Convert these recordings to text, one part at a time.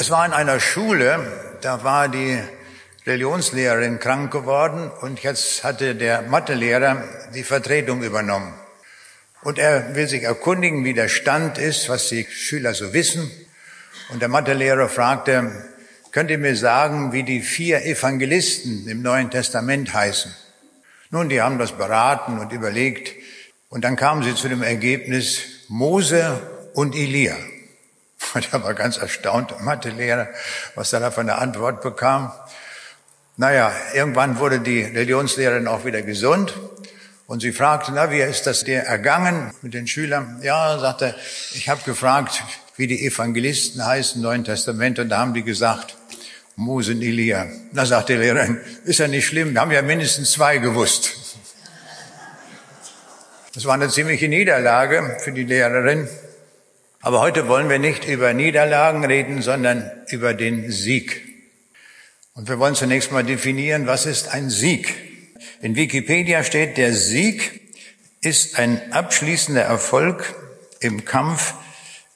Es war in einer Schule, da war die Religionslehrerin krank geworden und jetzt hatte der Mathelehrer die Vertretung übernommen. Und er will sich erkundigen, wie der Stand ist, was die Schüler so wissen. Und der Mathelehrer fragte, könnt ihr mir sagen, wie die vier Evangelisten im Neuen Testament heißen? Nun, die haben das beraten und überlegt. Und dann kamen sie zu dem Ergebnis Mose und Elia. Und er war ganz erstaunt, der Mathelehrer, was er da für eine Antwort bekam. Naja, irgendwann wurde die Religionslehrerin auch wieder gesund und sie fragte, na, wie ist das dir ergangen mit den Schülern? Ja, sagte, ich habe gefragt, wie die Evangelisten heißen im Neuen Testament und da haben die gesagt, Mose und Elia. Da sagt die Lehrerin, ist ja nicht schlimm, wir haben ja mindestens zwei gewusst. Das war eine ziemliche Niederlage für die Lehrerin. Aber heute wollen wir nicht über Niederlagen reden, sondern über den Sieg. Und wir wollen zunächst mal definieren, was ist ein Sieg? In Wikipedia steht, der Sieg ist ein abschließender Erfolg im Kampf,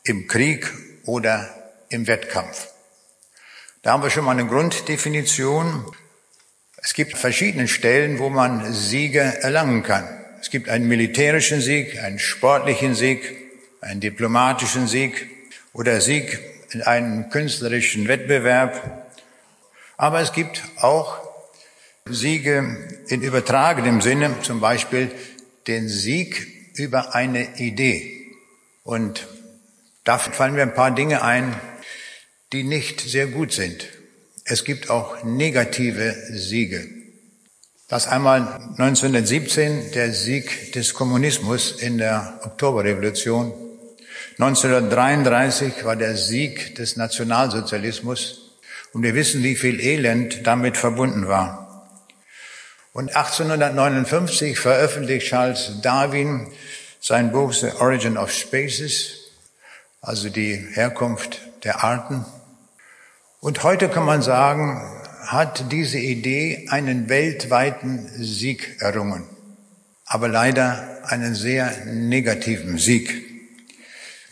im Krieg oder im Wettkampf. Da haben wir schon mal eine Grunddefinition. Es gibt verschiedene Stellen, wo man Siege erlangen kann. Es gibt einen militärischen Sieg, einen sportlichen Sieg, einen diplomatischen Sieg oder Sieg in einem künstlerischen Wettbewerb. Aber es gibt auch Siege in übertragenem Sinne, zum Beispiel den Sieg über eine Idee. Und da fallen mir ein paar Dinge ein, die nicht sehr gut sind. Es gibt auch negative Siege. Das einmal 1917 der Sieg des Kommunismus in der Oktoberrevolution. 1933 war der Sieg des Nationalsozialismus. Und wir wissen, wie viel Elend damit verbunden war. Und 1859 veröffentlicht Charles Darwin sein Buch The Origin of Species, also die Herkunft der Arten. Und heute kann man sagen, hat diese Idee einen weltweiten Sieg errungen, aber leider einen sehr negativen Sieg.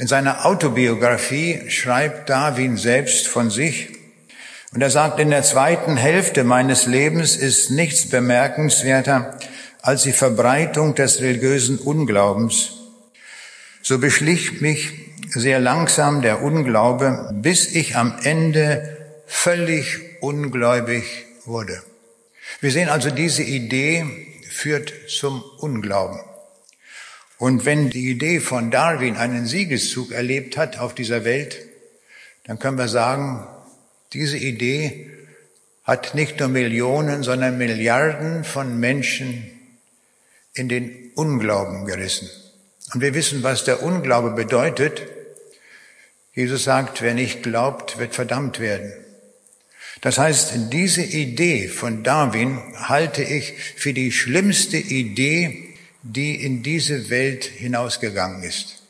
In seiner Autobiografie schreibt Darwin selbst von sich, und er sagt, in der zweiten Hälfte meines Lebens ist nichts bemerkenswerter als die Verbreitung des religiösen Unglaubens. So beschlich mich sehr langsam der Unglaube, bis ich am Ende völlig ungläubig wurde. Wir sehen also, diese Idee führt zum Unglauben. Und wenn die Idee von Darwin einen Siegeszug erlebt hat auf dieser Welt, dann können wir sagen, diese Idee hat nicht nur Millionen, sondern Milliarden von Menschen in den Unglauben gerissen. Und wir wissen, was der Unglaube bedeutet. Jesus sagt, wer nicht glaubt, wird verdammt werden. Das heißt, diese Idee von Darwin halte ich für die schlimmste Idee, die in diese Welt hinausgegangen ist,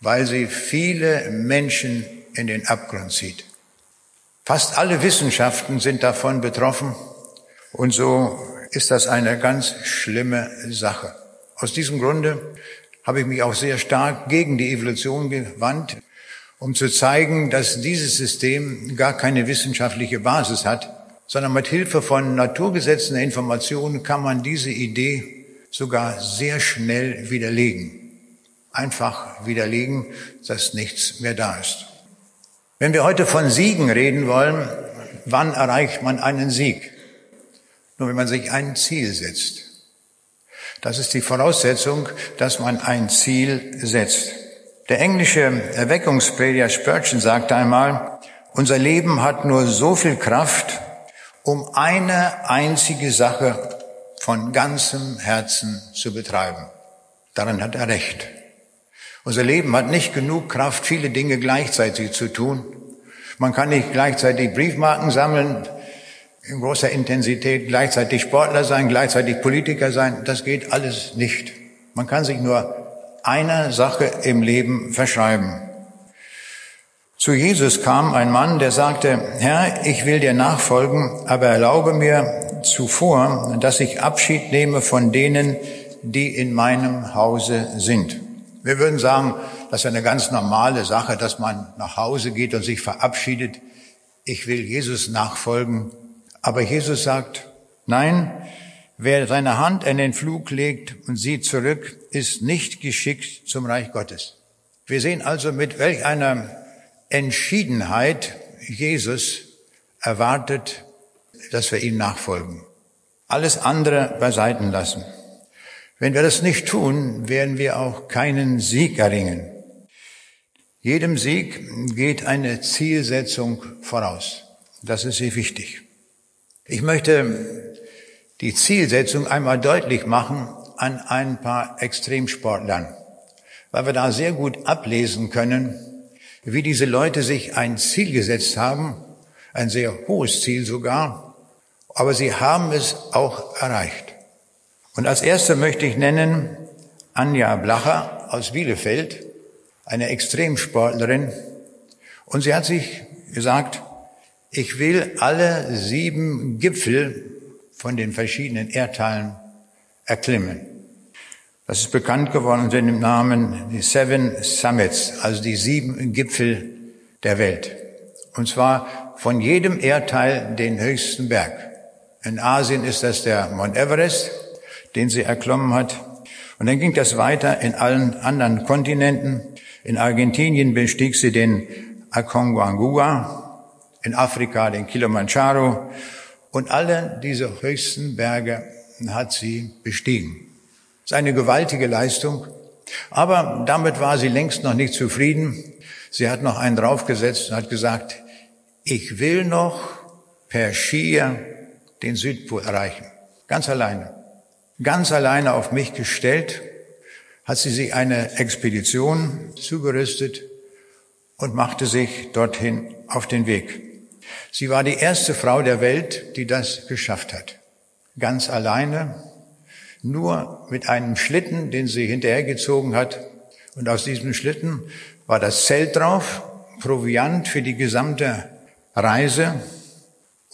weil sie viele Menschen in den Abgrund zieht. Fast alle Wissenschaften sind davon betroffen und so ist das eine ganz schlimme Sache. Aus diesem Grunde habe ich mich auch sehr stark gegen die Evolution gewandt um zu zeigen, dass dieses System gar keine wissenschaftliche Basis hat, sondern mit Hilfe von Naturgesetzen der Information kann man diese Idee sogar sehr schnell widerlegen. Einfach widerlegen, dass nichts mehr da ist. Wenn wir heute von Siegen reden wollen, wann erreicht man einen Sieg? Nur wenn man sich ein Ziel setzt. Das ist die Voraussetzung, dass man ein Ziel setzt. Der englische Erweckungsprediger Spurgeon sagte einmal, unser Leben hat nur so viel Kraft, um eine einzige Sache von ganzem Herzen zu betreiben. Daran hat er recht. Unser Leben hat nicht genug Kraft, viele Dinge gleichzeitig zu tun. Man kann nicht gleichzeitig Briefmarken sammeln, in großer Intensität, gleichzeitig Sportler sein, gleichzeitig Politiker sein. Das geht alles nicht. Man kann sich nur einer Sache im Leben verschreiben. Zu Jesus kam ein Mann, der sagte, Herr, ich will dir nachfolgen, aber erlaube mir zuvor, dass ich Abschied nehme von denen, die in meinem Hause sind. Wir würden sagen, das ist eine ganz normale Sache, dass man nach Hause geht und sich verabschiedet. ich will Jesus nachfolgen. Aber Jesus sagt, nein, wer seine Hand in den Flug legt und sieht zurück, ist nicht geschickt zum Reich Gottes. Wir sehen also, mit welch einer Entschiedenheit Jesus erwartet, dass wir ihm nachfolgen. Alles andere beiseiten lassen. Wenn wir das nicht tun, werden wir auch keinen Sieg erringen. Jedem Sieg geht eine Zielsetzung voraus. Das ist sehr wichtig. Ich möchte die Zielsetzung einmal deutlich machen an ein paar Extremsportlern, weil wir da sehr gut ablesen können, wie diese Leute sich ein Ziel gesetzt haben, ein sehr hohes Ziel sogar, aber sie haben es auch erreicht. Und als erster möchte ich nennen Anja Blacher aus Bielefeld, eine Extremsportlerin. Und sie hat sich gesagt, ich will alle sieben Gipfel von den verschiedenen Erdteilen erklimmen. Das ist bekannt geworden unter dem Namen die Seven Summits, also die sieben Gipfel der Welt. Und zwar von jedem Erdteil den höchsten Berg. In Asien ist das der Mount Everest, den sie erklommen hat. Und dann ging das weiter in allen anderen Kontinenten. In Argentinien bestieg sie den Aconcagua, in Afrika den Kilimanjaro und alle diese höchsten Berge hat sie bestiegen. Das ist eine gewaltige Leistung. Aber damit war sie längst noch nicht zufrieden. Sie hat noch einen draufgesetzt und hat gesagt, ich will noch per Skier den Südpol erreichen. Ganz alleine. Ganz alleine auf mich gestellt hat sie sich eine Expedition zugerüstet und machte sich dorthin auf den Weg. Sie war die erste Frau der Welt, die das geschafft hat. Ganz alleine, nur mit einem Schlitten, den sie hinterhergezogen hat. Und aus diesem Schlitten war das Zelt drauf, Proviant für die gesamte Reise.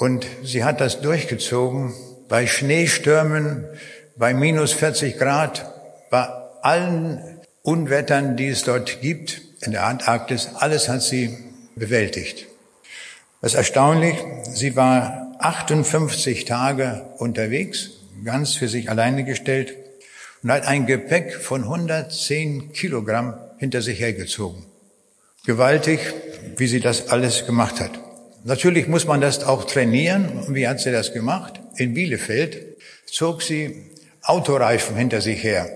Und sie hat das durchgezogen bei Schneestürmen, bei minus 40 Grad, bei allen Unwettern, die es dort gibt in der Antarktis. Alles hat sie bewältigt. Das ist erstaunlich. Sie war 58 Tage unterwegs ganz für sich alleine gestellt und hat ein Gepäck von 110 Kilogramm hinter sich hergezogen. Gewaltig, wie sie das alles gemacht hat. Natürlich muss man das auch trainieren. Wie hat sie das gemacht? In Bielefeld zog sie Autoreifen hinter sich her.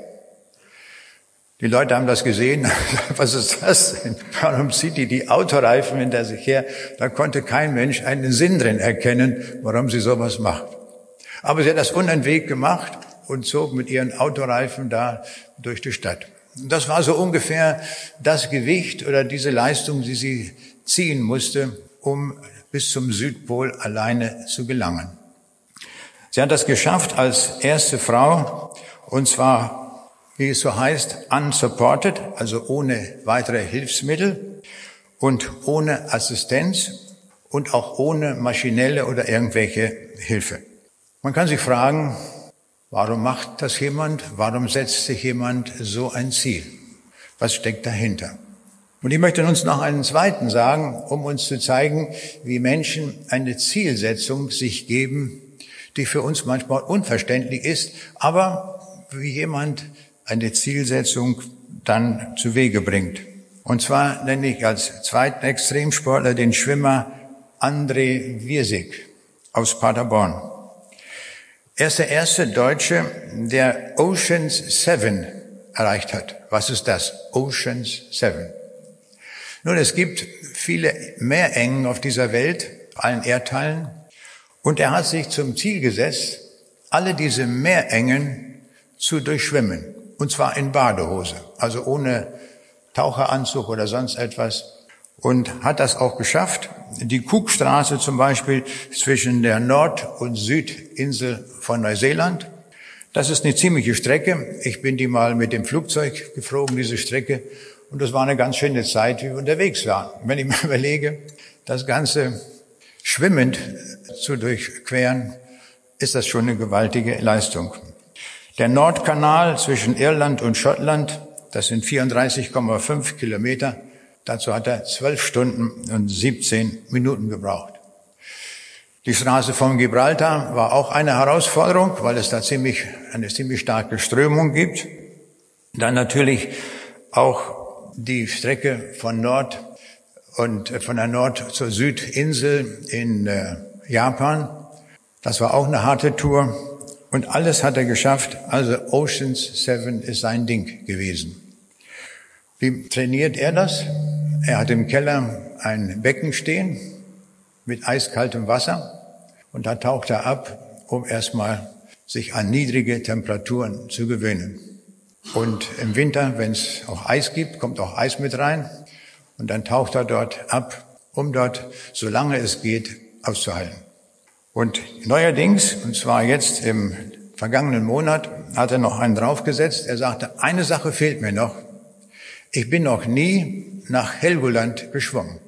Die Leute haben das gesehen. Was ist das denn? Warum zieht die die Autoreifen hinter sich her? Da konnte kein Mensch einen Sinn drin erkennen, warum sie sowas macht. Aber sie hat das unentwegt gemacht und zog mit ihren Autoreifen da durch die Stadt. Das war so ungefähr das Gewicht oder diese Leistung, die sie ziehen musste, um bis zum Südpol alleine zu gelangen. Sie hat das geschafft als erste Frau und zwar, wie es so heißt, unsupported, also ohne weitere Hilfsmittel und ohne Assistenz und auch ohne maschinelle oder irgendwelche Hilfe. Man kann sich fragen, warum macht das jemand? Warum setzt sich jemand so ein Ziel? Was steckt dahinter? Und ich möchte uns noch einen zweiten sagen, um uns zu zeigen, wie Menschen eine Zielsetzung sich geben, die für uns manchmal unverständlich ist, aber wie jemand eine Zielsetzung dann zu Wege bringt. Und zwar nenne ich als zweiten Extremsportler den Schwimmer André Wirsig aus Paderborn. Er ist der erste Deutsche, der Oceans Seven erreicht hat. Was ist das? Oceans Seven. Nun, es gibt viele Meerengen auf dieser Welt, allen Erdteilen. Und er hat sich zum Ziel gesetzt, alle diese Meerengen zu durchschwimmen. Und zwar in Badehose, also ohne Taucheranzug oder sonst etwas und hat das auch geschafft. Die Cookstraße zum Beispiel zwischen der Nord- und Südinsel von Neuseeland. Das ist eine ziemliche Strecke. Ich bin die mal mit dem Flugzeug geflogen, diese Strecke. Und das war eine ganz schöne Zeit, wie wir unterwegs waren. Wenn ich mir überlege, das Ganze schwimmend zu durchqueren, ist das schon eine gewaltige Leistung. Der Nordkanal zwischen Irland und Schottland, das sind 34,5 Kilometer, Dazu hat er zwölf Stunden und 17 Minuten gebraucht. Die Straße von Gibraltar war auch eine Herausforderung, weil es da ziemlich, eine ziemlich starke Strömung gibt. Dann natürlich auch die Strecke von Nord und äh, von der Nord zur Südinsel in äh, Japan. Das war auch eine harte Tour. Und alles hat er geschafft. Also Oceans Seven ist sein Ding gewesen. Wie trainiert er das? Er hat im Keller ein Becken stehen mit eiskaltem Wasser und da taucht er ab, um erstmal sich an niedrige Temperaturen zu gewöhnen. Und im Winter, wenn es auch Eis gibt, kommt auch Eis mit rein und dann taucht er dort ab, um dort, solange es geht, auszuhalten. Und neuerdings, und zwar jetzt im vergangenen Monat, hat er noch einen draufgesetzt. Er sagte, eine Sache fehlt mir noch. Ich bin noch nie nach Helgoland geschwommen.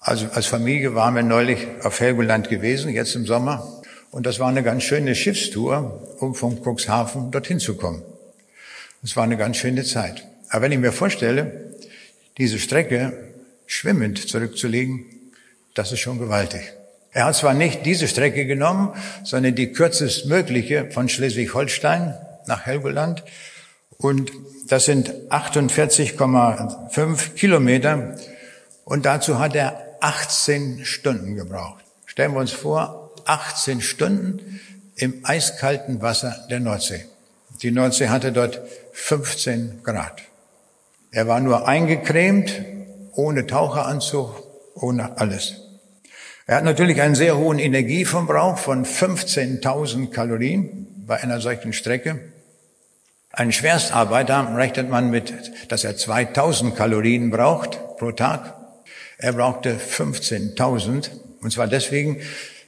Also als Familie waren wir neulich auf Helgoland gewesen, jetzt im Sommer. Und das war eine ganz schöne Schiffstour, um von Cuxhaven dorthin zu kommen. Das war eine ganz schöne Zeit. Aber wenn ich mir vorstelle, diese Strecke schwimmend zurückzulegen, das ist schon gewaltig. Er hat zwar nicht diese Strecke genommen, sondern die kürzestmögliche von Schleswig-Holstein nach Helgoland. Und das sind 48,5 Kilometer. Und dazu hat er 18 Stunden gebraucht. Stellen wir uns vor, 18 Stunden im eiskalten Wasser der Nordsee. Die Nordsee hatte dort 15 Grad. Er war nur eingecremt, ohne Taucheranzug, ohne alles. Er hat natürlich einen sehr hohen Energieverbrauch von 15.000 Kalorien bei einer solchen Strecke. Ein Schwerstarbeiter rechnet man mit, dass er 2000 Kalorien braucht pro Tag. Er brauchte 15.000. Und zwar deswegen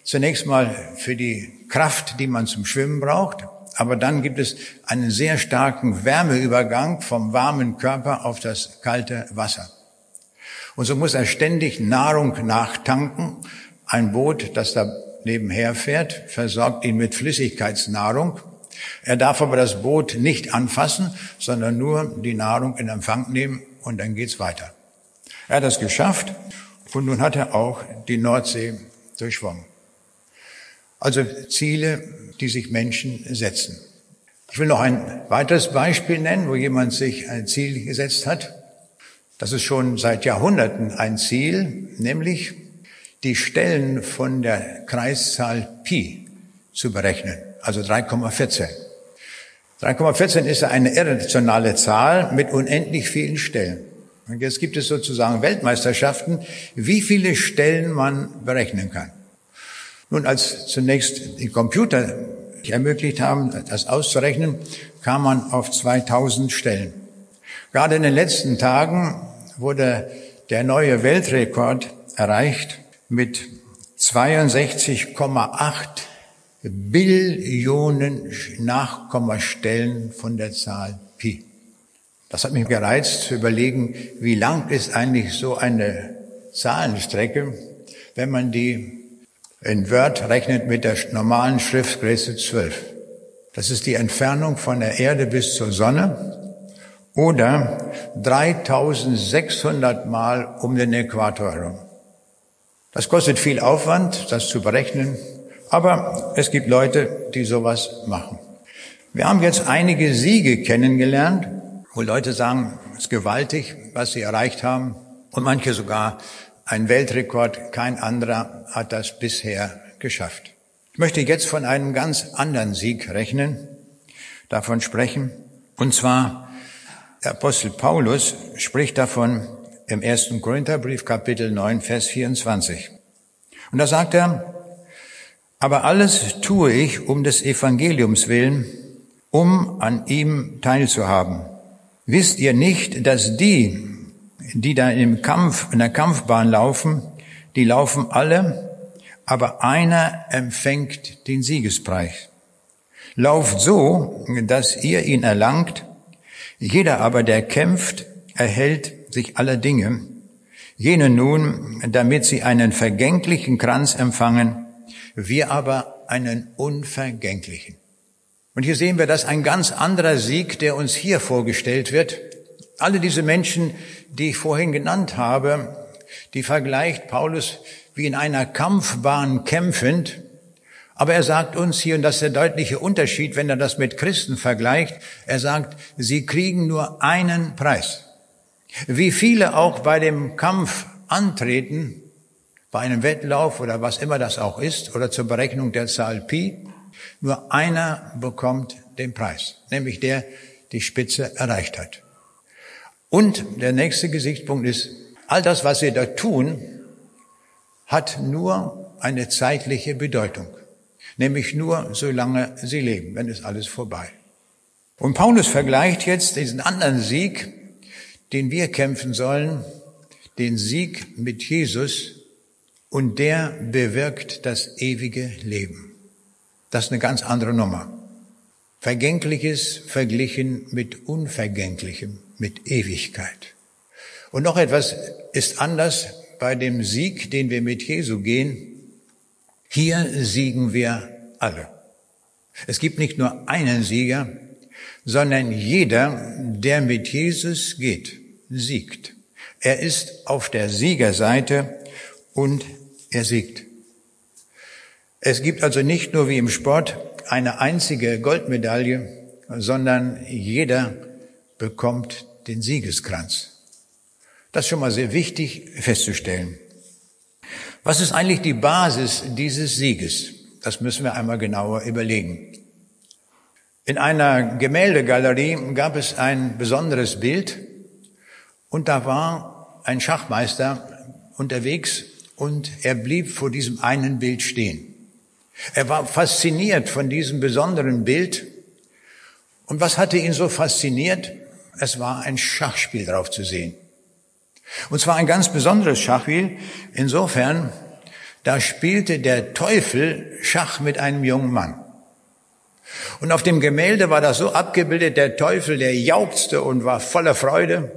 zunächst mal für die Kraft, die man zum Schwimmen braucht. Aber dann gibt es einen sehr starken Wärmeübergang vom warmen Körper auf das kalte Wasser. Und so muss er ständig Nahrung nachtanken ein Boot, das da nebenher fährt, versorgt ihn mit Flüssigkeitsnahrung. Er darf aber das Boot nicht anfassen, sondern nur die Nahrung in Empfang nehmen und dann geht's weiter. Er hat das geschafft und nun hat er auch die Nordsee durchschwommen. Also Ziele, die sich Menschen setzen. Ich will noch ein weiteres Beispiel nennen, wo jemand sich ein Ziel gesetzt hat. Das ist schon seit Jahrhunderten ein Ziel, nämlich die Stellen von der Kreiszahl Pi zu berechnen, also 3,14. 3,14 ist eine irrationale Zahl mit unendlich vielen Stellen. Und jetzt gibt es sozusagen Weltmeisterschaften, wie viele Stellen man berechnen kann. Nun, als zunächst die Computer ermöglicht haben, das auszurechnen, kam man auf 2000 Stellen. Gerade in den letzten Tagen wurde der neue Weltrekord erreicht mit 62,8 Billionen Nachkommastellen von der Zahl Pi. Das hat mich gereizt zu überlegen, wie lang ist eigentlich so eine Zahlenstrecke, wenn man die in Word rechnet mit der normalen Schriftgröße 12. Das ist die Entfernung von der Erde bis zur Sonne oder 3600 Mal um den Äquator herum. Das kostet viel Aufwand, das zu berechnen, aber es gibt Leute, die sowas machen. Wir haben jetzt einige Siege kennengelernt, wo Leute sagen, es ist gewaltig, was sie erreicht haben und manche sogar ein Weltrekord, kein anderer hat das bisher geschafft. Ich möchte jetzt von einem ganz anderen Sieg rechnen, davon sprechen, und zwar der Apostel Paulus spricht davon, im ersten Korintherbrief Kapitel 9, Vers 24. Und da sagt er, aber alles tue ich um des Evangeliums willen, um an ihm teilzuhaben. Wisst ihr nicht, dass die, die da im Kampf, in der Kampfbahn laufen, die laufen alle, aber einer empfängt den Siegespreis. Lauft so, dass ihr ihn erlangt, jeder aber, der kämpft, erhält sich aller Dinge, jene nun, damit sie einen vergänglichen Kranz empfangen, wir aber einen unvergänglichen. Und hier sehen wir, dass ein ganz anderer Sieg, der uns hier vorgestellt wird. Alle diese Menschen, die ich vorhin genannt habe, die vergleicht Paulus wie in einer Kampfbahn kämpfend. Aber er sagt uns hier, und das ist der deutliche Unterschied, wenn er das mit Christen vergleicht, er sagt, sie kriegen nur einen Preis. Wie viele auch bei dem Kampf antreten, bei einem Wettlauf oder was immer das auch ist, oder zur Berechnung der Zahl Pi, nur einer bekommt den Preis, nämlich der die Spitze erreicht hat. Und der nächste Gesichtspunkt ist, all das, was wir da tun, hat nur eine zeitliche Bedeutung, nämlich nur solange sie leben, wenn es alles vorbei. Und Paulus vergleicht jetzt diesen anderen Sieg, den wir kämpfen sollen, den Sieg mit Jesus, und der bewirkt das ewige Leben. Das ist eine ganz andere Nummer. Vergängliches verglichen mit Unvergänglichem, mit Ewigkeit. Und noch etwas ist anders bei dem Sieg, den wir mit Jesu gehen. Hier siegen wir alle. Es gibt nicht nur einen Sieger, sondern jeder, der mit Jesus geht, siegt. Er ist auf der Siegerseite und er siegt. Es gibt also nicht nur wie im Sport eine einzige Goldmedaille, sondern jeder bekommt den Siegeskranz. Das ist schon mal sehr wichtig festzustellen. Was ist eigentlich die Basis dieses Sieges? Das müssen wir einmal genauer überlegen. In einer Gemäldegalerie gab es ein besonderes Bild und da war ein Schachmeister unterwegs und er blieb vor diesem einen Bild stehen. Er war fasziniert von diesem besonderen Bild. Und was hatte ihn so fasziniert? Es war ein Schachspiel drauf zu sehen. Und zwar ein ganz besonderes Schachspiel. Insofern, da spielte der Teufel Schach mit einem jungen Mann. Und auf dem Gemälde war das so abgebildet, der Teufel, der jauchzte und war voller Freude,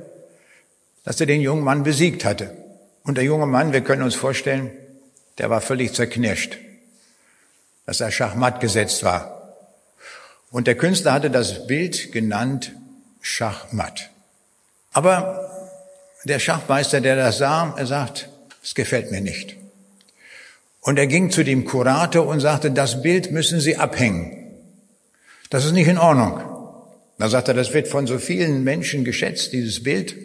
dass er den jungen Mann besiegt hatte. Und der junge Mann, wir können uns vorstellen, der war völlig zerknirscht, dass er schachmatt gesetzt war. Und der Künstler hatte das Bild genannt Schachmatt. Aber der Schachmeister, der das sah, er sagt, es gefällt mir nicht. Und er ging zu dem Kurator und sagte, das Bild müssen Sie abhängen. Das ist nicht in Ordnung. Da sagt er, das wird von so vielen Menschen geschätzt, dieses Bild.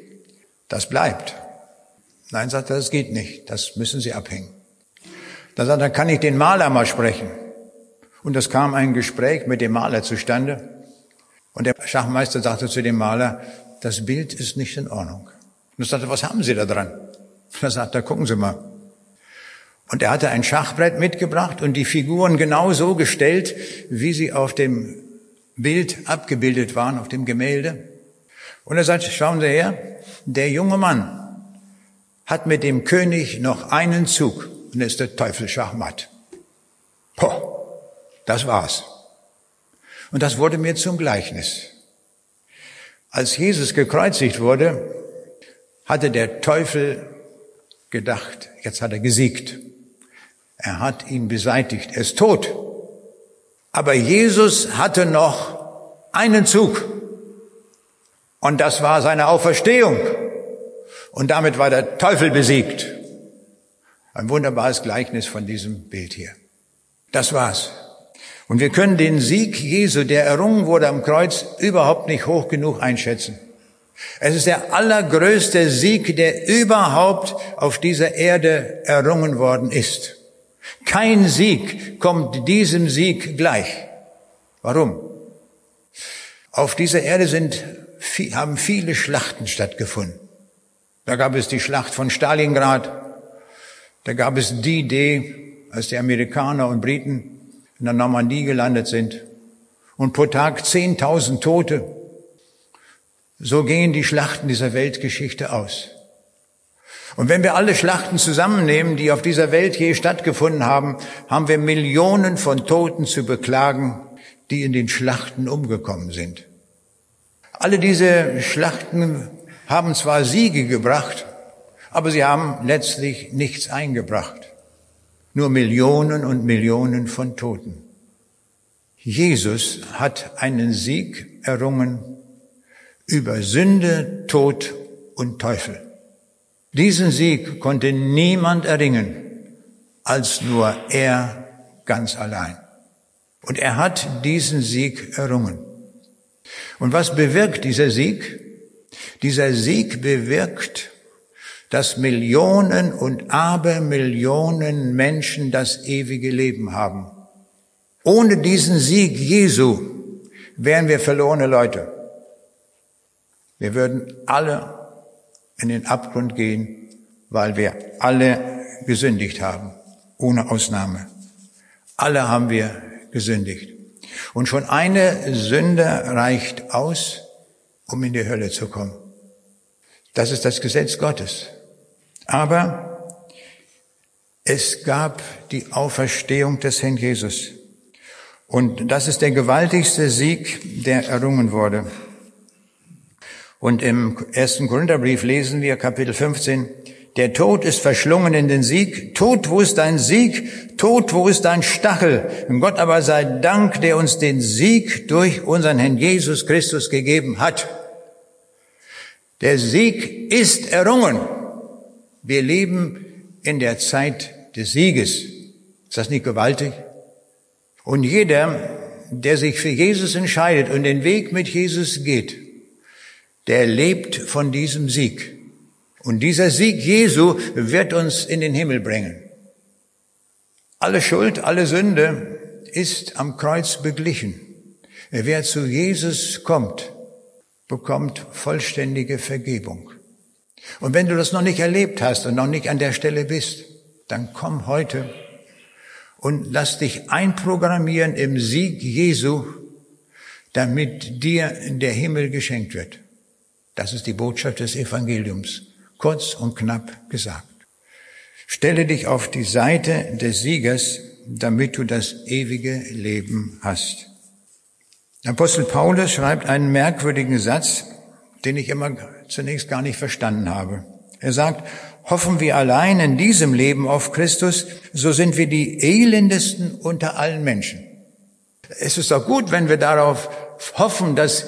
Das bleibt. Nein, sagt er, das geht nicht. Das müssen Sie abhängen. Da sagt er, kann ich den Maler mal sprechen? Und es kam ein Gespräch mit dem Maler zustande. Und der Schachmeister sagte zu dem Maler, das Bild ist nicht in Ordnung. Und er sagte, was haben Sie da dran? Und er sagte, gucken Sie mal. Und er hatte ein Schachbrett mitgebracht und die Figuren genau so gestellt, wie sie auf dem Bild abgebildet waren, auf dem Gemälde. Und er sagte, schauen Sie her, der junge Mann, hat mit dem König noch einen Zug und ist der Teufel Schachmatt. Poh, das war's. Und das wurde mir zum Gleichnis. Als Jesus gekreuzigt wurde, hatte der Teufel gedacht, jetzt hat er gesiegt. Er hat ihn beseitigt, er ist tot. Aber Jesus hatte noch einen Zug. Und das war seine Auferstehung. Und damit war der Teufel besiegt. Ein wunderbares Gleichnis von diesem Bild hier. Das war's. Und wir können den Sieg Jesu, der errungen wurde am Kreuz, überhaupt nicht hoch genug einschätzen. Es ist der allergrößte Sieg, der überhaupt auf dieser Erde errungen worden ist. Kein Sieg kommt diesem Sieg gleich. Warum? Auf dieser Erde sind, haben viele Schlachten stattgefunden. Da gab es die Schlacht von Stalingrad. Da gab es die D, als die Amerikaner und Briten in der Normandie gelandet sind. Und pro Tag 10.000 Tote. So gehen die Schlachten dieser Weltgeschichte aus. Und wenn wir alle Schlachten zusammennehmen, die auf dieser Welt je stattgefunden haben, haben wir Millionen von Toten zu beklagen, die in den Schlachten umgekommen sind. Alle diese Schlachten haben zwar Siege gebracht, aber sie haben letztlich nichts eingebracht. Nur Millionen und Millionen von Toten. Jesus hat einen Sieg errungen über Sünde, Tod und Teufel. Diesen Sieg konnte niemand erringen, als nur er ganz allein. Und er hat diesen Sieg errungen. Und was bewirkt dieser Sieg? Dieser Sieg bewirkt, dass Millionen und Abermillionen Menschen das ewige Leben haben. Ohne diesen Sieg Jesu wären wir verlorene Leute. Wir würden alle in den Abgrund gehen, weil wir alle gesündigt haben, ohne Ausnahme. Alle haben wir gesündigt. Und schon eine Sünde reicht aus, um in die Hölle zu kommen. Das ist das Gesetz Gottes. Aber es gab die Auferstehung des Herrn Jesus. Und das ist der gewaltigste Sieg, der errungen wurde. Und im ersten Korintherbrief lesen wir Kapitel 15, der Tod ist verschlungen in den Sieg. Tod, wo ist dein Sieg? Tod, wo ist dein Stachel? Und Gott aber sei Dank, der uns den Sieg durch unseren Herrn Jesus Christus gegeben hat. Der Sieg ist errungen. Wir leben in der Zeit des Sieges. Ist das nicht gewaltig? Und jeder, der sich für Jesus entscheidet und den Weg mit Jesus geht, der lebt von diesem Sieg. Und dieser Sieg Jesu wird uns in den Himmel bringen. Alle Schuld, alle Sünde ist am Kreuz beglichen. Wer zu Jesus kommt, bekommt vollständige Vergebung. Und wenn du das noch nicht erlebt hast und noch nicht an der Stelle bist, dann komm heute und lass dich einprogrammieren im Sieg Jesu, damit dir der Himmel geschenkt wird. Das ist die Botschaft des Evangeliums, kurz und knapp gesagt. Stelle dich auf die Seite des Siegers, damit du das ewige Leben hast. Apostel Paulus schreibt einen merkwürdigen Satz, den ich immer zunächst gar nicht verstanden habe. Er sagt, hoffen wir allein in diesem Leben auf Christus, so sind wir die elendesten unter allen Menschen. Es ist doch gut, wenn wir darauf hoffen, dass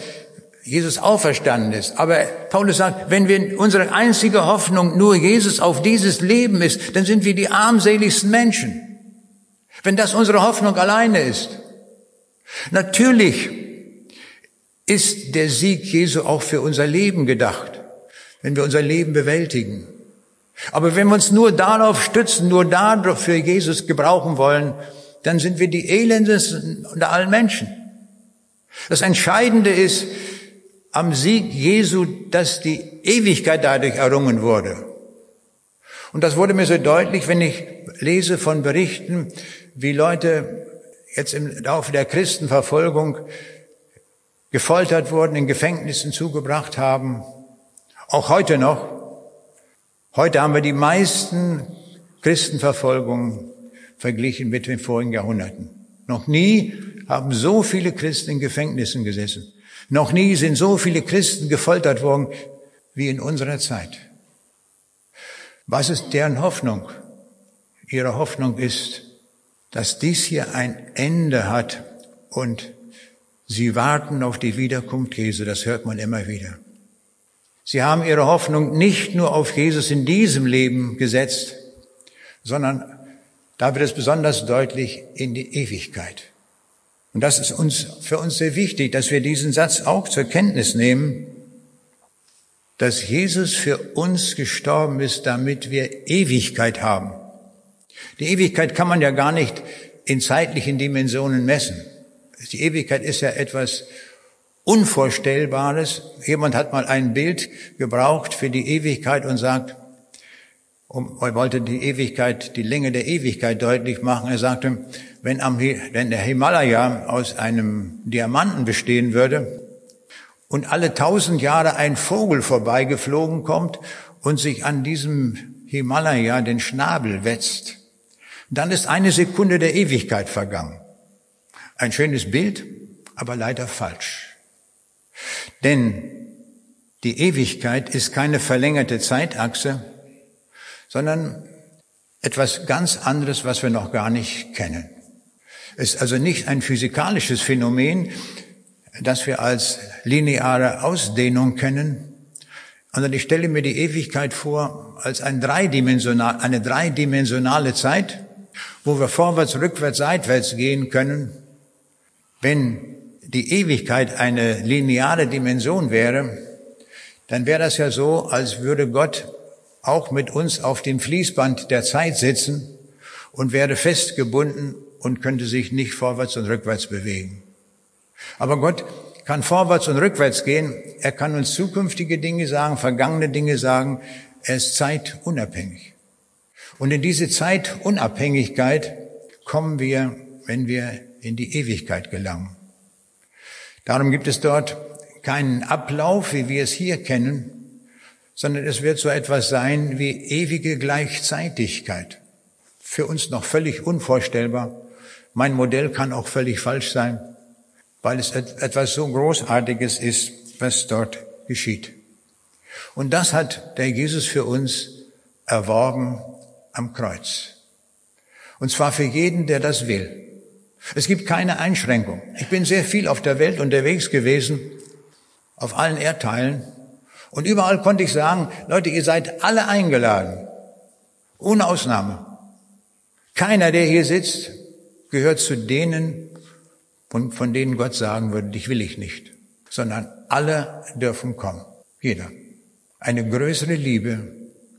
Jesus auferstanden ist. Aber Paulus sagt, wenn wir unsere einzige Hoffnung nur Jesus auf dieses Leben ist, dann sind wir die armseligsten Menschen. Wenn das unsere Hoffnung alleine ist. Natürlich ist der Sieg Jesu auch für unser Leben gedacht, wenn wir unser Leben bewältigen. Aber wenn wir uns nur darauf stützen, nur dafür Jesus gebrauchen wollen, dann sind wir die elendesten unter allen Menschen. Das Entscheidende ist, am Sieg Jesu, dass die Ewigkeit dadurch errungen wurde. Und das wurde mir so deutlich, wenn ich lese von Berichten, wie Leute jetzt im Laufe der Christenverfolgung gefoltert wurden, in Gefängnissen zugebracht haben. Auch heute noch. Heute haben wir die meisten Christenverfolgungen verglichen mit den vorigen Jahrhunderten. Noch nie haben so viele Christen in Gefängnissen gesessen. Noch nie sind so viele Christen gefoltert worden wie in unserer Zeit. Was ist deren Hoffnung? Ihre Hoffnung ist, dass dies hier ein Ende hat und sie warten auf die Wiederkunft Jesu. Das hört man immer wieder. Sie haben ihre Hoffnung nicht nur auf Jesus in diesem Leben gesetzt, sondern da wird es besonders deutlich in die Ewigkeit. Und das ist uns, für uns sehr wichtig, dass wir diesen Satz auch zur Kenntnis nehmen, dass Jesus für uns gestorben ist, damit wir Ewigkeit haben. Die Ewigkeit kann man ja gar nicht in zeitlichen Dimensionen messen. Die Ewigkeit ist ja etwas Unvorstellbares. Jemand hat mal ein Bild gebraucht für die Ewigkeit und sagt, er wollte die Ewigkeit, die Länge der Ewigkeit deutlich machen. Er sagte, wenn, am, wenn der Himalaya aus einem Diamanten bestehen würde und alle tausend Jahre ein Vogel vorbeigeflogen kommt und sich an diesem Himalaya den Schnabel wetzt, dann ist eine Sekunde der Ewigkeit vergangen. Ein schönes Bild, aber leider falsch. Denn die Ewigkeit ist keine verlängerte Zeitachse, sondern etwas ganz anderes, was wir noch gar nicht kennen ist also nicht ein physikalisches Phänomen, das wir als lineare Ausdehnung kennen, sondern ich stelle mir die Ewigkeit vor als ein dreidimensional, eine dreidimensionale Zeit. wo wir vorwärts, rückwärts, seitwärts gehen können. Wenn die Ewigkeit eine lineare Dimension wäre, dann wäre das ja so, als würde Gott auch mit uns auf dem Fließband der Zeit sitzen und wäre festgebunden und könnte sich nicht vorwärts und rückwärts bewegen. Aber Gott kann vorwärts und rückwärts gehen. Er kann uns zukünftige Dinge sagen, vergangene Dinge sagen. Er ist zeitunabhängig. Und in diese Zeitunabhängigkeit kommen wir, wenn wir in die Ewigkeit gelangen. Darum gibt es dort keinen Ablauf, wie wir es hier kennen, sondern es wird so etwas sein wie ewige Gleichzeitigkeit. Für uns noch völlig unvorstellbar. Mein Modell kann auch völlig falsch sein, weil es etwas so Großartiges ist, was dort geschieht. Und das hat der Jesus für uns erworben am Kreuz. Und zwar für jeden, der das will. Es gibt keine Einschränkung. Ich bin sehr viel auf der Welt unterwegs gewesen, auf allen Erdteilen. Und überall konnte ich sagen, Leute, ihr seid alle eingeladen. Ohne Ausnahme. Keiner, der hier sitzt, gehört zu denen, von, von denen Gott sagen würde, dich will ich nicht. Sondern alle dürfen kommen. Jeder. Eine größere Liebe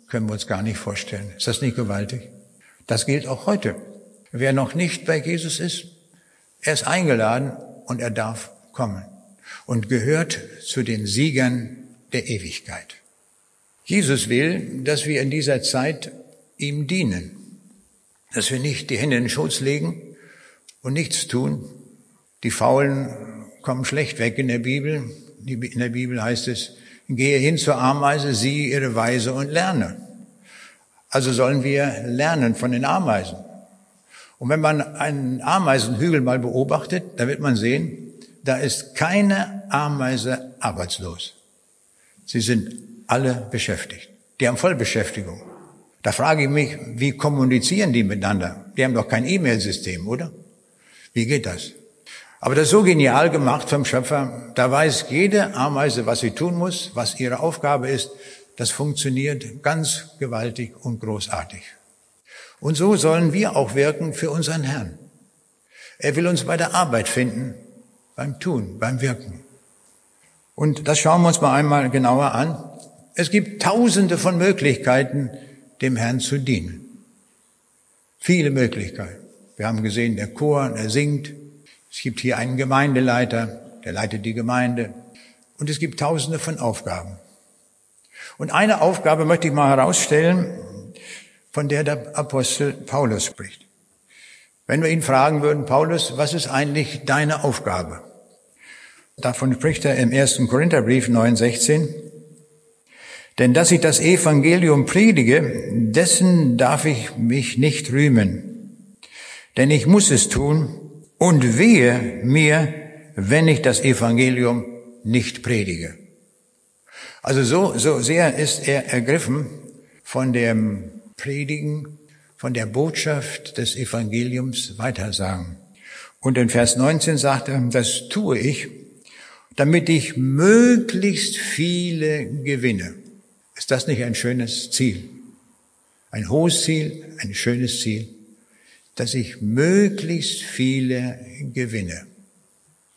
können wir uns gar nicht vorstellen. Ist das nicht gewaltig? Das gilt auch heute. Wer noch nicht bei Jesus ist, er ist eingeladen und er darf kommen und gehört zu den Siegern der Ewigkeit. Jesus will, dass wir in dieser Zeit ihm dienen, dass wir nicht die Hände in den Schoß legen und nichts tun. Die Faulen kommen schlecht weg in der Bibel. In der Bibel heißt es, gehe hin zur Ameise, sieh ihre Weise und lerne. Also sollen wir lernen von den Ameisen. Und wenn man einen Ameisenhügel mal beobachtet, dann wird man sehen, da ist keine Ameise arbeitslos. Sie sind alle beschäftigt. Die haben Vollbeschäftigung. Da frage ich mich, wie kommunizieren die miteinander? Die haben doch kein E-Mail-System, oder? Wie geht das? Aber das ist so genial gemacht vom Schöpfer. Da weiß jede Ameise, was sie tun muss, was ihre Aufgabe ist. Das funktioniert ganz gewaltig und großartig. Und so sollen wir auch wirken für unseren Herrn. Er will uns bei der Arbeit finden, beim Tun, beim Wirken. Und das schauen wir uns mal einmal genauer an. Es gibt tausende von Möglichkeiten, dem Herrn zu dienen. Viele Möglichkeiten. Wir haben gesehen, der Chor, der singt. Es gibt hier einen Gemeindeleiter, der leitet die Gemeinde. Und es gibt tausende von Aufgaben. Und eine Aufgabe möchte ich mal herausstellen, von der der Apostel Paulus spricht. Wenn wir ihn fragen würden, Paulus, was ist eigentlich deine Aufgabe? Davon spricht er im ersten Korintherbrief 9,16. Denn dass ich das Evangelium predige, dessen darf ich mich nicht rühmen. Denn ich muss es tun und wehe mir, wenn ich das Evangelium nicht predige. Also so, so sehr ist er ergriffen von dem predigen, von der Botschaft des Evangeliums weitersagen. Und in Vers 19 sagt er, das tue ich, damit ich möglichst viele gewinne. Ist das nicht ein schönes Ziel? Ein hohes Ziel, ein schönes Ziel, dass ich möglichst viele gewinne.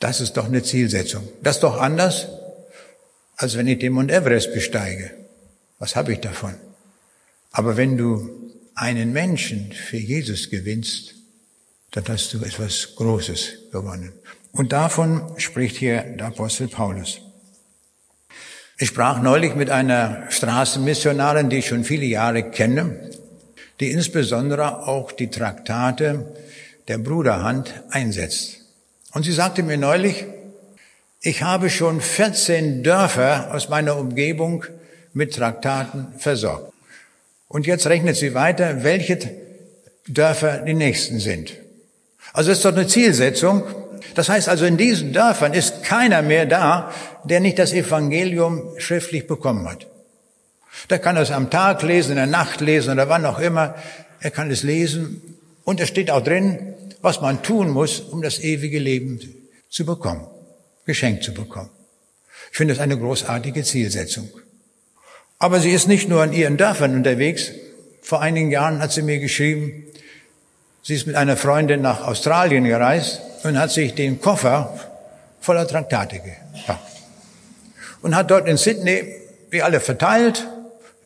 Das ist doch eine Zielsetzung. Das ist doch anders, als wenn ich den Mount Everest besteige. Was habe ich davon? Aber wenn du einen Menschen für Jesus gewinnst, dann hast du etwas Großes gewonnen. Und davon spricht hier der Apostel Paulus. Ich sprach neulich mit einer Straßenmissionarin, die ich schon viele Jahre kenne, die insbesondere auch die Traktate der Bruderhand einsetzt. Und sie sagte mir neulich, ich habe schon 14 Dörfer aus meiner Umgebung mit Traktaten versorgt. Und jetzt rechnet sie weiter, welche Dörfer die nächsten sind. Also das ist doch eine Zielsetzung. Das heißt also, in diesen Dörfern ist keiner mehr da, der nicht das Evangelium schriftlich bekommen hat. Der kann es am Tag lesen, in der Nacht lesen oder wann auch immer. Er kann es lesen. Und es steht auch drin, was man tun muss, um das ewige Leben zu bekommen, geschenkt zu bekommen. Ich finde das eine großartige Zielsetzung. Aber sie ist nicht nur in ihren Dörfern unterwegs. Vor einigen Jahren hat sie mir geschrieben, Sie ist mit einer Freundin nach Australien gereist und hat sich den Koffer voller Traktate gepackt. Und hat dort in Sydney die alle verteilt.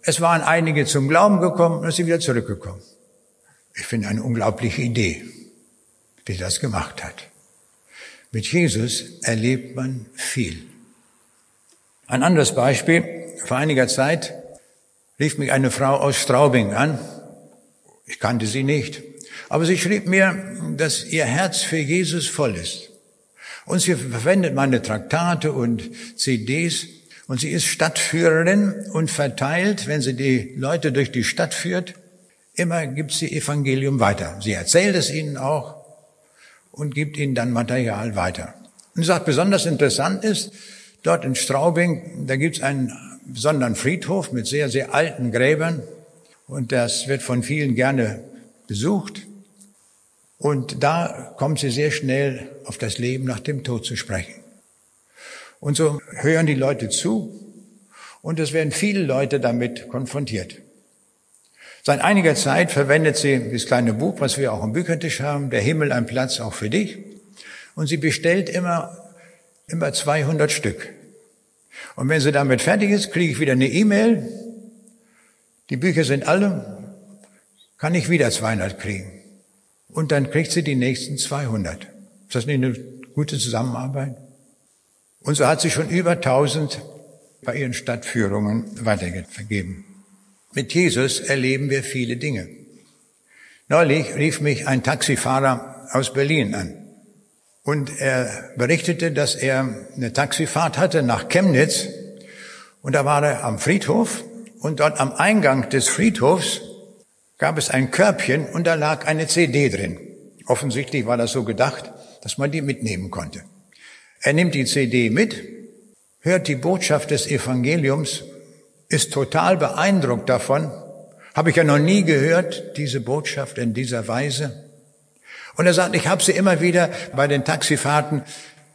Es waren einige zum Glauben gekommen und ist sie wieder zurückgekommen. Ich finde eine unglaubliche Idee, sie das gemacht hat. Mit Jesus erlebt man viel. Ein anderes Beispiel. Vor einiger Zeit rief mich eine Frau aus Straubing an. Ich kannte sie nicht. Aber sie schrieb mir, dass ihr Herz für Jesus voll ist. Und sie verwendet meine Traktate und CDs. Und sie ist Stadtführerin und verteilt, wenn sie die Leute durch die Stadt führt, immer gibt sie Evangelium weiter. Sie erzählt es ihnen auch und gibt ihnen dann Material weiter. Und sagt, besonders interessant ist, dort in Straubing, da gibt es einen besonderen Friedhof mit sehr, sehr alten Gräbern. Und das wird von vielen gerne besucht. Und da kommt sie sehr schnell auf das Leben nach dem Tod zu sprechen. Und so hören die Leute zu und es werden viele Leute damit konfrontiert. Seit einiger Zeit verwendet sie das kleine Buch, was wir auch am Büchertisch haben, Der Himmel ein Platz auch für dich. Und sie bestellt immer, immer 200 Stück. Und wenn sie damit fertig ist, kriege ich wieder eine E-Mail. Die Bücher sind alle, kann ich wieder 200 kriegen. Und dann kriegt sie die nächsten 200. Ist das nicht eine gute Zusammenarbeit? Und so hat sie schon über 1000 bei ihren Stadtführungen weitergegeben. Mit Jesus erleben wir viele Dinge. Neulich rief mich ein Taxifahrer aus Berlin an. Und er berichtete, dass er eine Taxifahrt hatte nach Chemnitz. Und da war er am Friedhof. Und dort am Eingang des Friedhofs gab es ein Körbchen und da lag eine CD drin. Offensichtlich war das so gedacht, dass man die mitnehmen konnte. Er nimmt die CD mit, hört die Botschaft des Evangeliums, ist total beeindruckt davon. Habe ich ja noch nie gehört, diese Botschaft in dieser Weise. Und er sagt, ich habe sie immer wieder bei den Taxifahrten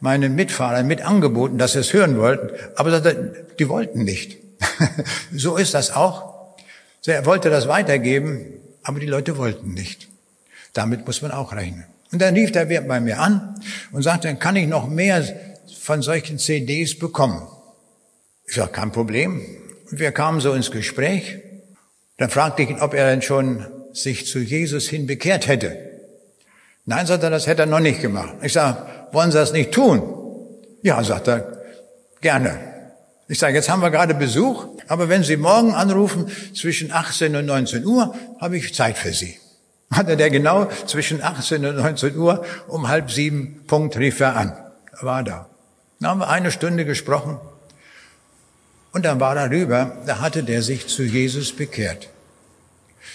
meinen Mitfahrern mit angeboten, dass sie es hören wollten. Aber er, die wollten nicht. so ist das auch. Er wollte das weitergeben, aber die Leute wollten nicht. Damit muss man auch rechnen. Und dann rief der Wirt bei mir an und sagte, dann kann ich noch mehr von solchen CDs bekommen. Ich sage, kein Problem. Und wir kamen so ins Gespräch. Dann fragte ich ihn, ob er denn schon sich zu Jesus hin bekehrt hätte. Nein, sagt er, das hätte er noch nicht gemacht. Ich sage, wollen Sie das nicht tun? Ja, sagt er, gerne. Ich sage, jetzt haben wir gerade Besuch, aber wenn Sie morgen anrufen, zwischen 18 und 19 Uhr, habe ich Zeit für Sie hatte der genau zwischen 18 und 19 Uhr um halb sieben Punkt rief er an. Er war da. Dann haben wir eine Stunde gesprochen und dann war er rüber, da hatte der sich zu Jesus bekehrt.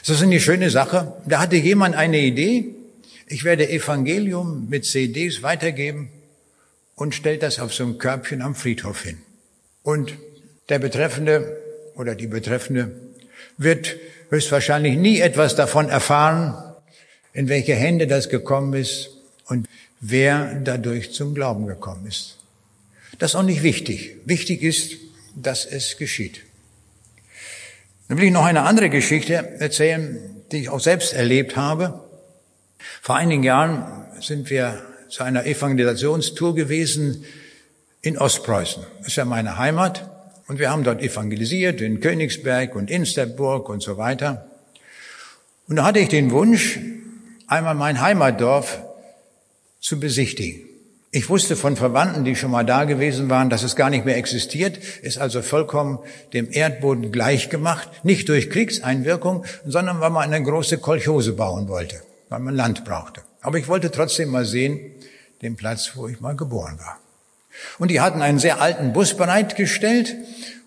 Das ist eine schöne Sache. Da hatte jemand eine Idee. Ich werde Evangelium mit CDs weitergeben und stellt das auf so ein Körbchen am Friedhof hin. Und der Betreffende oder die Betreffende wird höchstwahrscheinlich nie etwas davon erfahren, in welche Hände das gekommen ist und wer dadurch zum Glauben gekommen ist. Das ist auch nicht wichtig. Wichtig ist, dass es geschieht. Dann will ich noch eine andere Geschichte erzählen, die ich auch selbst erlebt habe. Vor einigen Jahren sind wir zu einer Evangelisationstour gewesen in Ostpreußen. Das ist ja meine Heimat. Und wir haben dort evangelisiert in Königsberg und Insterburg und so weiter. Und da hatte ich den Wunsch, einmal mein Heimatdorf zu besichtigen. Ich wusste von Verwandten, die schon mal da gewesen waren, dass es gar nicht mehr existiert, ist also vollkommen dem Erdboden gleichgemacht, nicht durch Kriegseinwirkung, sondern weil man eine große Kolchose bauen wollte, weil man Land brauchte. Aber ich wollte trotzdem mal sehen, den Platz, wo ich mal geboren war. Und die hatten einen sehr alten Bus bereitgestellt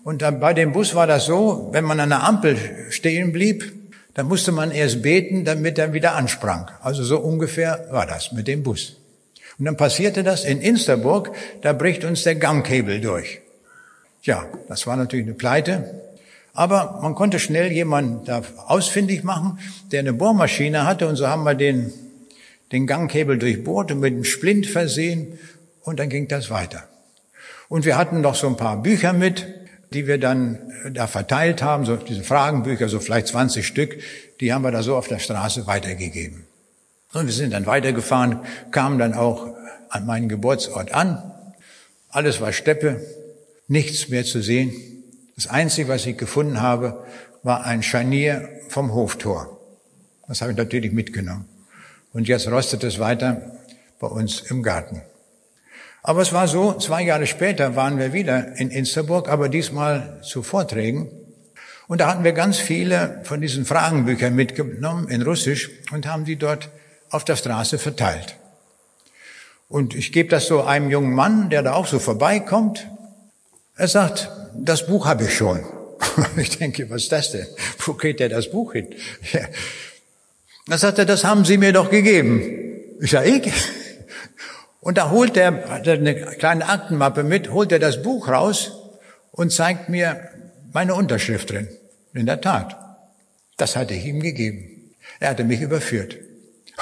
und bei dem Bus war das so, wenn man an der Ampel stehen blieb, da musste man erst beten, damit er wieder ansprang. Also so ungefähr war das mit dem Bus. Und dann passierte das in Insterburg, da bricht uns der Gangkabel durch. Ja, das war natürlich eine Pleite. Aber man konnte schnell jemanden da ausfindig machen, der eine Bohrmaschine hatte und so haben wir den, den Gangkabel durchbohrt und mit einem Splint versehen und dann ging das weiter. Und wir hatten noch so ein paar Bücher mit, die wir dann äh, da verteilt haben, so diese Fragenbücher, so vielleicht 20 Stück, die haben wir da so auf der Straße weitergegeben. Und wir sind dann weitergefahren, kamen dann auch an meinen Geburtsort an. Alles war Steppe, nichts mehr zu sehen. Das Einzige, was ich gefunden habe, war ein Scharnier vom Hoftor. Das habe ich natürlich mitgenommen. Und jetzt rostet es weiter bei uns im Garten. Aber es war so, zwei Jahre später waren wir wieder in Insterburg, aber diesmal zu Vorträgen. Und da hatten wir ganz viele von diesen Fragenbüchern mitgenommen in Russisch und haben die dort auf der Straße verteilt. Und ich gebe das so einem jungen Mann, der da auch so vorbeikommt. Er sagt, das Buch habe ich schon. Ich denke, was ist das denn? Wo geht der das Buch hin? Ja. Da sagt er, das haben Sie mir doch gegeben. Ich sage, ich? Und da holt er, hat er eine kleine Aktenmappe mit, holt er das Buch raus und zeigt mir meine Unterschrift drin. In der Tat. Das hatte ich ihm gegeben. Er hatte mich überführt.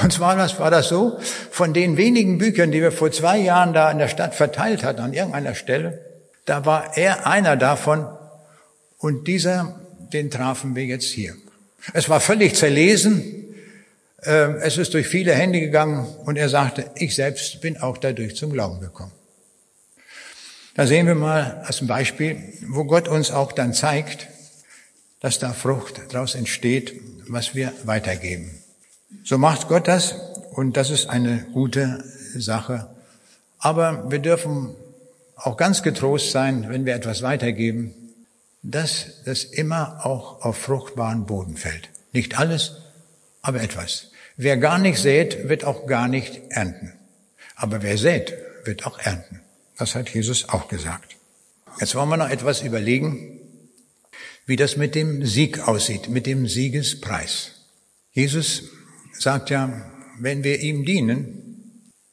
Und zwar das, war das so, von den wenigen Büchern, die wir vor zwei Jahren da in der Stadt verteilt hatten, an irgendeiner Stelle, da war er einer davon und dieser, den trafen wir jetzt hier. Es war völlig zerlesen, ähm, es ist durch viele Hände gegangen und er sagte, ich selbst bin auch dadurch zum Glauben gekommen. Da sehen wir mal als ein Beispiel, wo Gott uns auch dann zeigt, dass da Frucht daraus entsteht, was wir weitergeben. So macht Gott das und das ist eine gute Sache. Aber wir dürfen auch ganz getrost sein, wenn wir etwas weitergeben, dass das immer auch auf fruchtbaren Boden fällt. Nicht alles, aber etwas. Wer gar nicht sät, wird auch gar nicht ernten. Aber wer sät, wird auch ernten. Das hat Jesus auch gesagt. Jetzt wollen wir noch etwas überlegen, wie das mit dem Sieg aussieht, mit dem Siegespreis. Jesus sagt ja, wenn wir ihm dienen,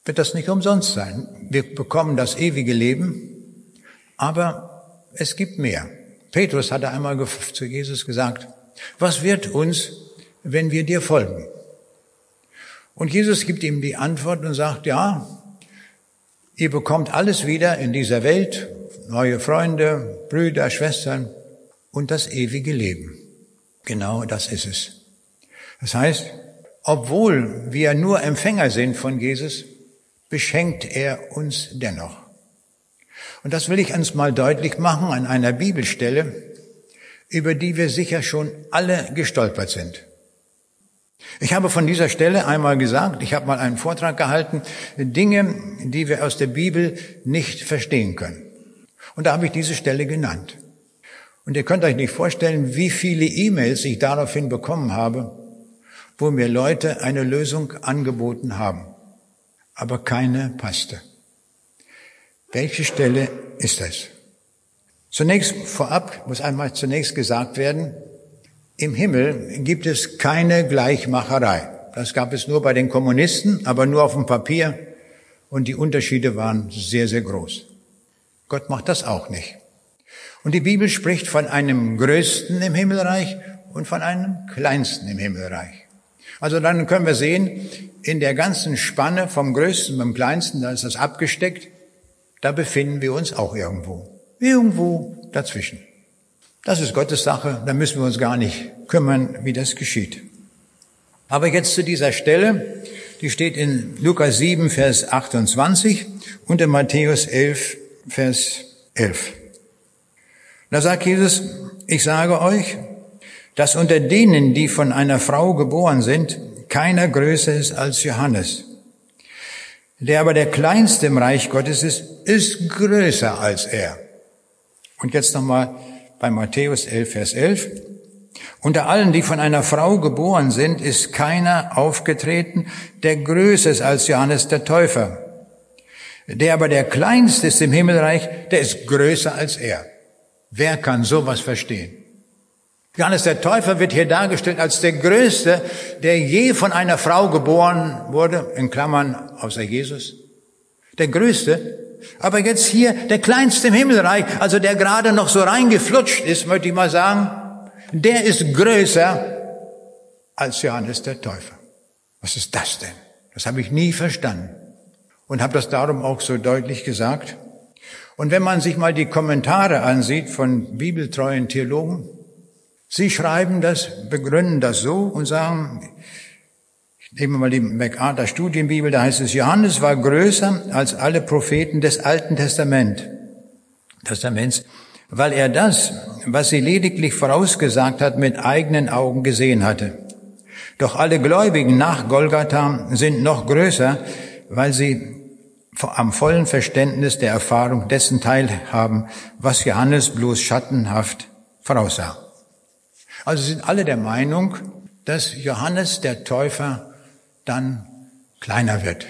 wird das nicht umsonst sein. Wir bekommen das ewige Leben, aber es gibt mehr. Petrus hatte einmal zu Jesus gesagt, was wird uns, wenn wir dir folgen? Und Jesus gibt ihm die Antwort und sagt, ja, ihr bekommt alles wieder in dieser Welt, neue Freunde, Brüder, Schwestern und das ewige Leben. Genau das ist es. Das heißt, obwohl wir nur Empfänger sind von Jesus, beschenkt er uns dennoch. Und das will ich uns mal deutlich machen an einer Bibelstelle, über die wir sicher schon alle gestolpert sind. Ich habe von dieser Stelle einmal gesagt, ich habe mal einen Vortrag gehalten, Dinge, die wir aus der Bibel nicht verstehen können. Und da habe ich diese Stelle genannt. Und ihr könnt euch nicht vorstellen, wie viele E-Mails ich daraufhin bekommen habe, wo mir Leute eine Lösung angeboten haben. Aber keine passte. Welche Stelle ist das? Zunächst vorab muss einmal zunächst gesagt werden, im Himmel gibt es keine Gleichmacherei. Das gab es nur bei den Kommunisten, aber nur auf dem Papier. Und die Unterschiede waren sehr, sehr groß. Gott macht das auch nicht. Und die Bibel spricht von einem Größten im Himmelreich und von einem Kleinsten im Himmelreich. Also dann können wir sehen, in der ganzen Spanne vom Größten zum Kleinsten, da ist das abgesteckt, da befinden wir uns auch irgendwo. Irgendwo dazwischen. Das ist Gottes Sache, da müssen wir uns gar nicht kümmern, wie das geschieht. Aber jetzt zu dieser Stelle, die steht in Lukas 7, Vers 28 und in Matthäus 11, Vers 11. Da sagt Jesus, ich sage euch, dass unter denen, die von einer Frau geboren sind, keiner größer ist als Johannes. Der aber der Kleinste im Reich Gottes ist, ist größer als er. Und jetzt nochmal bei Matthäus 11, Vers 11. Unter allen, die von einer Frau geboren sind, ist keiner aufgetreten, der größer ist als Johannes der Täufer. Der aber der Kleinste ist im Himmelreich, der ist größer als er. Wer kann sowas verstehen? Johannes der Täufer wird hier dargestellt als der Größte, der je von einer Frau geboren wurde, in Klammern außer Jesus. Der Größte, aber jetzt hier der Kleinste im Himmelreich, also der gerade noch so reingeflutscht ist, möchte ich mal sagen, der ist größer als Johannes der Täufer. Was ist das denn? Das habe ich nie verstanden und habe das darum auch so deutlich gesagt. Und wenn man sich mal die Kommentare ansieht von bibeltreuen Theologen, sie schreiben das, begründen das so und sagen, Nehmen wir mal die MacArthur Studienbibel, da heißt es, Johannes war größer als alle Propheten des Alten Testament, Testaments, weil er das, was sie lediglich vorausgesagt hat, mit eigenen Augen gesehen hatte. Doch alle Gläubigen nach Golgatha sind noch größer, weil sie am vollen Verständnis der Erfahrung dessen teilhaben, was Johannes bloß schattenhaft voraussah. Also sind alle der Meinung, dass Johannes der Täufer dann kleiner wird.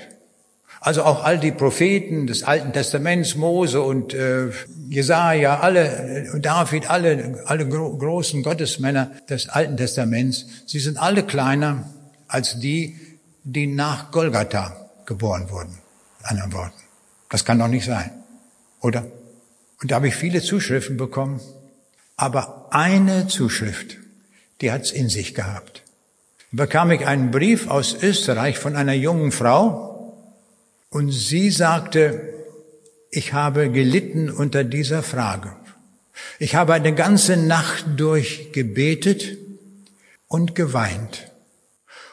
Also auch all die Propheten des Alten Testaments, Mose und äh, Jesaja, alle, äh, David, alle, alle gro großen Gottesmänner des Alten Testaments, sie sind alle kleiner als die, die nach Golgatha geboren wurden. Anderen Worten. Das kann doch nicht sein. Oder? Und da habe ich viele Zuschriften bekommen. Aber eine Zuschrift, die hat's in sich gehabt bekam ich einen Brief aus Österreich von einer jungen Frau und sie sagte, ich habe gelitten unter dieser Frage. Ich habe eine ganze Nacht durch gebetet und geweint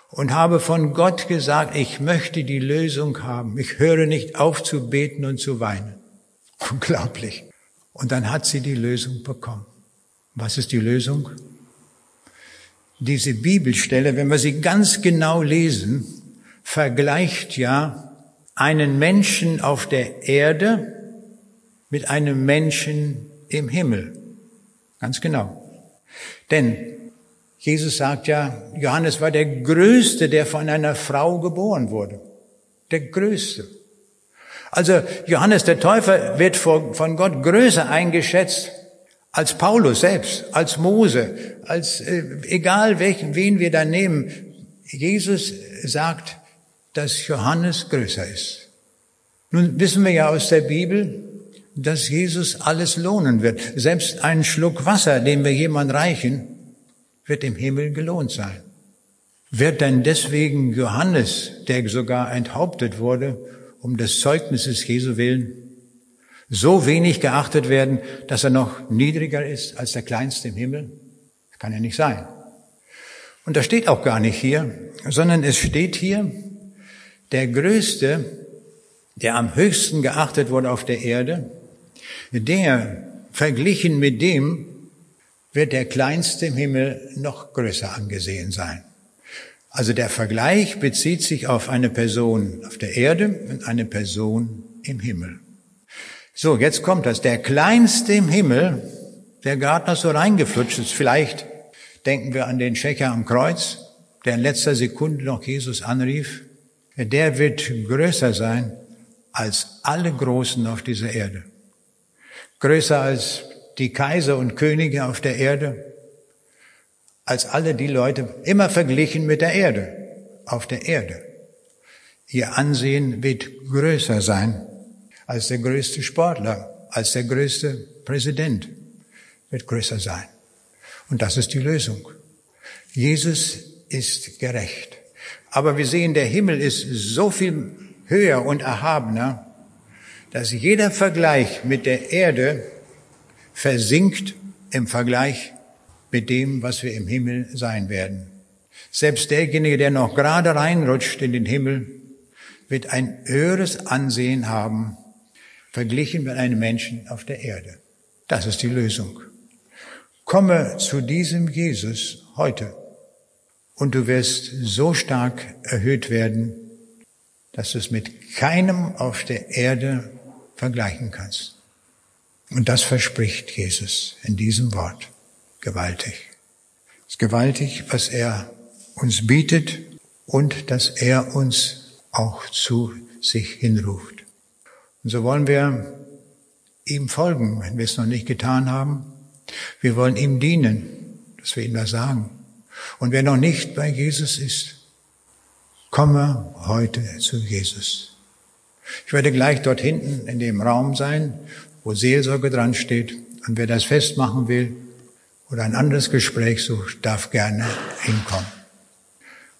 und habe von Gott gesagt, ich möchte die Lösung haben. Ich höre nicht auf zu beten und zu weinen. Unglaublich. Und dann hat sie die Lösung bekommen. Was ist die Lösung? Diese Bibelstelle, wenn wir sie ganz genau lesen, vergleicht ja einen Menschen auf der Erde mit einem Menschen im Himmel. Ganz genau. Denn Jesus sagt ja, Johannes war der Größte, der von einer Frau geboren wurde. Der Größte. Also Johannes der Täufer wird von Gott größer eingeschätzt als Paulus selbst, als Mose, als äh, egal welchen, wen wir da nehmen. Jesus sagt, dass Johannes größer ist. Nun wissen wir ja aus der Bibel, dass Jesus alles lohnen wird. Selbst ein Schluck Wasser, den wir jemand reichen, wird im Himmel gelohnt sein. Wird denn deswegen Johannes, der sogar enthauptet wurde, um des Zeugnisses Jesu willen, so wenig geachtet werden, dass er noch niedriger ist als der Kleinste im Himmel? Das kann ja nicht sein. Und das steht auch gar nicht hier, sondern es steht hier, der Größte, der am höchsten geachtet wurde auf der Erde, der verglichen mit dem wird der Kleinste im Himmel noch größer angesehen sein. Also der Vergleich bezieht sich auf eine Person auf der Erde und eine Person im Himmel. So, jetzt kommt das. Der Kleinste im Himmel, der gerade noch so reingeflutscht ist, vielleicht denken wir an den Schächer am Kreuz, der in letzter Sekunde noch Jesus anrief, der wird größer sein als alle Großen auf dieser Erde. Größer als die Kaiser und Könige auf der Erde, als alle die Leute, immer verglichen mit der Erde, auf der Erde. Ihr Ansehen wird größer sein als der größte Sportler, als der größte Präsident wird größer sein. Und das ist die Lösung. Jesus ist gerecht. Aber wir sehen, der Himmel ist so viel höher und erhabener, dass jeder Vergleich mit der Erde versinkt im Vergleich mit dem, was wir im Himmel sein werden. Selbst derjenige, der noch gerade reinrutscht in den Himmel, wird ein höheres Ansehen haben verglichen mit einem Menschen auf der Erde. Das ist die Lösung. Komme zu diesem Jesus heute und du wirst so stark erhöht werden, dass du es mit keinem auf der Erde vergleichen kannst. Und das verspricht Jesus in diesem Wort. Gewaltig. Es ist gewaltig, was er uns bietet und dass er uns auch zu sich hinruft. Und so wollen wir ihm folgen, wenn wir es noch nicht getan haben. Wir wollen ihm dienen, dass wir ihm das sagen. Und wer noch nicht bei Jesus ist, komme heute zu Jesus. Ich werde gleich dort hinten in dem Raum sein, wo Seelsorge dran steht. Und wer das festmachen will oder ein anderes Gespräch sucht, darf gerne hinkommen.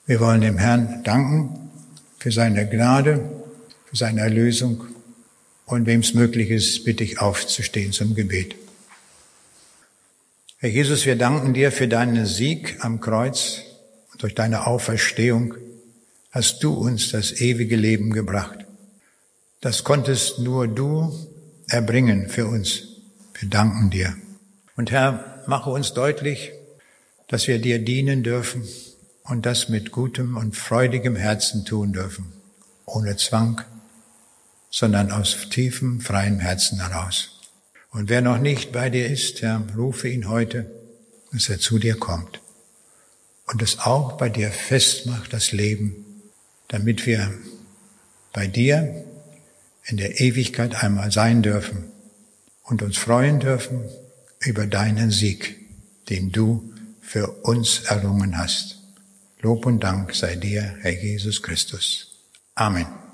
Wir wollen dem Herrn danken für seine Gnade, für seine Erlösung und wem es möglich ist, bitte ich aufzustehen zum Gebet. Herr Jesus, wir danken dir für deinen Sieg am Kreuz, durch deine Auferstehung. hast du uns das ewige Leben gebracht. Das konntest nur du erbringen für uns. Wir danken dir. Und Herr, mache uns deutlich, dass wir dir dienen dürfen und das mit gutem und freudigem Herzen tun dürfen, ohne Zwang, sondern aus tiefem, freiem Herzen heraus. Und wer noch nicht bei dir ist, Herr, rufe ihn heute, dass er zu dir kommt und es auch bei dir festmacht, das Leben, damit wir bei dir in der Ewigkeit einmal sein dürfen und uns freuen dürfen über deinen Sieg, den du für uns errungen hast. Lob und Dank sei dir, Herr Jesus Christus. Amen.